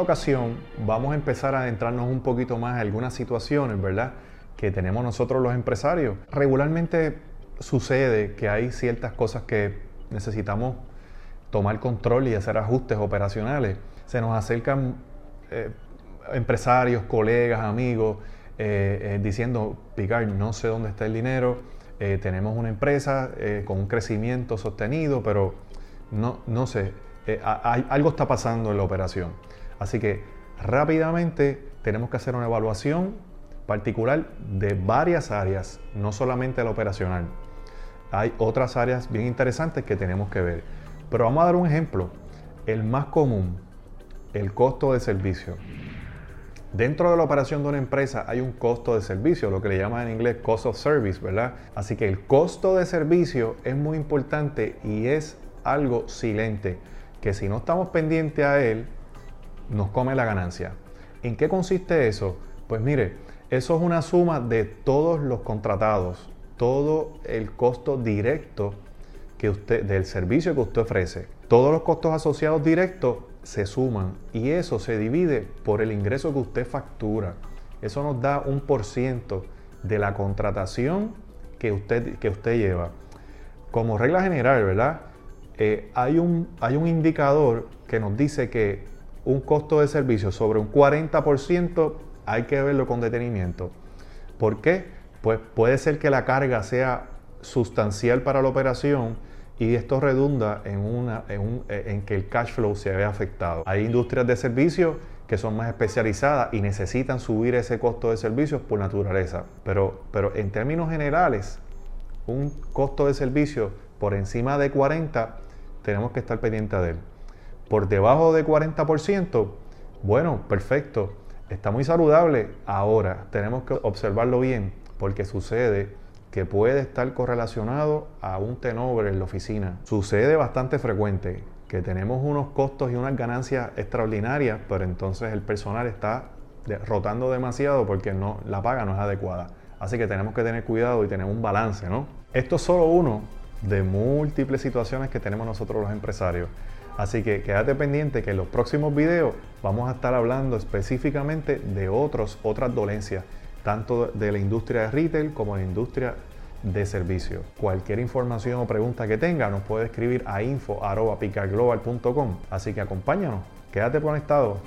ocasión vamos a empezar a adentrarnos un poquito más en algunas situaciones, ¿verdad? Que tenemos nosotros los empresarios. Regularmente sucede que hay ciertas cosas que necesitamos tomar control y hacer ajustes operacionales. Se nos acercan eh, empresarios, colegas, amigos, eh, eh, diciendo, Picard, no sé dónde está el dinero, tenemos una empresa con un crecimiento sostenido, pero no, no sé, algo está pasando en la operación. Así que rápidamente tenemos que hacer una evaluación particular de varias áreas, no solamente la operacional. Hay otras áreas bien interesantes que tenemos que ver. Pero vamos a dar un ejemplo. El más común, el costo de servicio. Dentro de la operación de una empresa hay un costo de servicio, lo que le llaman en inglés cost of service, ¿verdad? Así que el costo de servicio es muy importante y es algo silente, que si no estamos pendientes a él, nos come la ganancia. ¿En qué consiste eso? Pues mire, eso es una suma de todos los contratados, todo el costo directo que usted, del servicio que usted ofrece. Todos los costos asociados directos se suman y eso se divide por el ingreso que usted factura. Eso nos da un por ciento de la contratación que usted, que usted lleva. Como regla general, ¿verdad? Eh, hay, un, hay un indicador que nos dice que un costo de servicio sobre un 40% hay que verlo con detenimiento. ¿Por qué? Pues puede ser que la carga sea sustancial para la operación y esto redunda en, una, en, que el cash flow se vea afectado. Hay industrias de servicios que son más especializadas y necesitan subir ese costo de servicios por naturaleza. Pero, pero en términos generales, un costo de servicio por encima de 40, tenemos que estar pendientes de él. Por debajo de 40%, bueno, perfecto, está muy saludable. Ahora tenemos que observarlo bien porque sucede que puede estar correlacionado a un tenover en la oficina. Sucede bastante frecuente que tenemos unos costos y unas ganancias extraordinarias, pero entonces el personal está rotando demasiado porque no, la paga no es adecuada. Así que tenemos que tener cuidado y tener un balance, ¿no? Esto es solo uno de múltiples situaciones que tenemos nosotros los empresarios. Así que quédate pendiente que en los próximos videos vamos a estar hablando específicamente de otros, otras dolencias tanto de la industria de retail como de la industria de servicio. Cualquier información o pregunta que tenga nos puede escribir a info.picarglobal.com. Así que acompáñanos, quédate conectado.